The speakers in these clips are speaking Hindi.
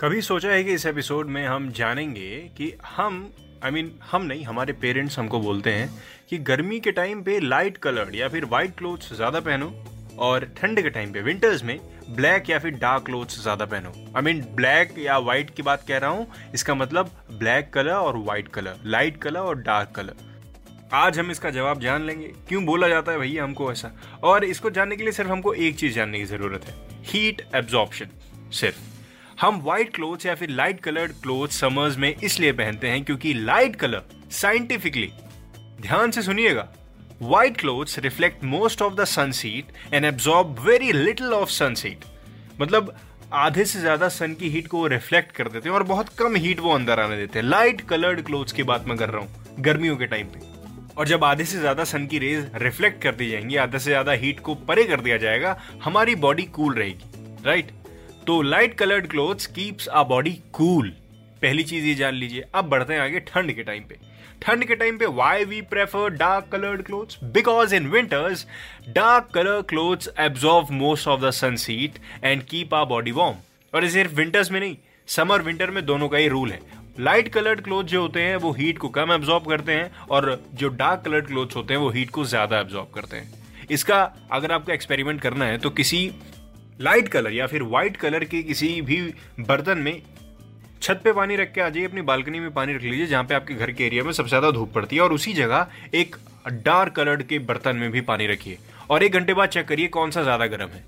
कभी सोचा है कि इस एपिसोड में हम जानेंगे कि हम आई I मीन mean, हम नहीं हमारे पेरेंट्स हमको बोलते हैं कि गर्मी के टाइम पे लाइट कलर्ड या फिर वाइट क्लोथ्स ज़्यादा पहनो और ठंड के टाइम पे विंटर्स में ब्लैक या फिर डार्क क्लोथ्स ज़्यादा पहनो। आई मीन ब्लैक या वाइट की बात कह रहा हूँ इसका मतलब ब्लैक कलर और वाइट कलर लाइट कलर और डार्क कलर आज हम इसका जवाब जान लेंगे। क्यों बोला जाता है भैया हमको ऐसा? और इसको जानने के लिए सिर्फ़ हमको एक चीज़ जानने की ज़रूरत है हीट एब्जॉर्प्शन सिर्फ़। हम व्हाइट क्लोथ्स या फिर लाइट कलर्ड क्लोथ समर्स में इसलिए पहनते हैं क्योंकि लाइट कलर साइंटिफिकली ध्यान से सुनिएगा white clothes reflect most of the sun heat and absorb very little of sun heat मतलब आधे से ज़्यादा सन की हीट को रिफ्लेक्ट कर देते हैं और बहुत कम हीट वो अंदर आने देते हैं। लाइट कलर्ड क्लोथ्स की बात मैं कर रहा हूँ, गर्मियों के टाइम पे। और जब आधे से ज़्यादा सन की रेज रिफ्लेक्ट कर दी जाएँगी, आधे से ज़्यादा हीट को परे कर दिया जाएगा, हमारी बॉडी कूल रहेगी राइट तो light coloured clothes keeps a body cool पहली चीज़ ये जान लीजिए, अब बढ़ते हैं आगे ठंड के टाइम पे। ठंड के टाइम पे why we prefer dark coloured clothes because in winters dark colour clothes absorb most of the sun heat and keep a body warm और ये सिर्फ़ विंटर्स में नहीं समर विंटर में दोनों का ही रूल है। लाइट कलर्ड क्लोथ जो होते हैं, वो हीट को कम एब्जॉर्ब करते हैं और जो डार्क कलर्ड क्लोथ्स होते हैं, वो हीट को ज़्यादा एब्जॉर्ब करते हैं। इसका अगर आपको एक्सपेरिमेंट करना है तो किसी लाइट कलर या फिर व्हाइट कलर के किसी भी बर्तन में छत पे पानी रख के आ जाइए अपनी बालकनी में पानी रख लीजिए, जहाँ पे आपके घर के एरिया में सबसे ज़्यादा धूप पड़ती है। और उसी जगह एक डार्क कलर्ड के बर्तन में भी पानी रखिए। और एक घंटे बाद चेक करिए कौन सा ज़्यादा गर्म है।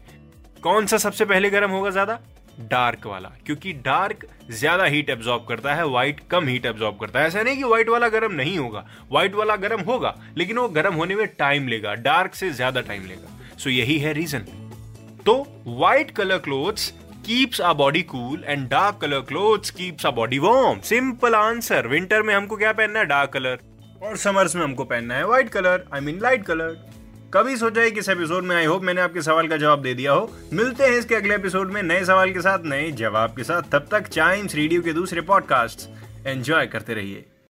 कौन सा सबसे पहले गर्म होगा ज़्यादा? डार्क वाला, क्योंकि डार्क ज़्यादा हीट एब्जॉर्ब करता है व्हाइट कम हीट एब्जॉर्ब करता है। ऐसा नहीं कि व्हाइट वाला गर्म नहीं होगा। व्हाइट वाला गर्म होगा, लेकिन वो गर्म होने में टाइम लेगा, डार्क से ज़्यादा टाइम लेगा। सो यही है रीजन तो white colour clothes keeps a body cool and dark colour clothes keeps a body warm simple answer winter में हमको क्या पहनना है? डार्क कलर और समर्स में हमको पहनना है white colour I mean light colour कभी सोचा है कि इस एपिसोड में आई होप मैंने आपके सवाल का जवाब दे दिया हो। मिलते हैं इसके अगले एपिसोड में नए सवाल के साथ, नए जवाब के साथ। तब तक चाइम्स रेडियो के दूसरे पॉडकास्ट एंजॉय करते रहिए।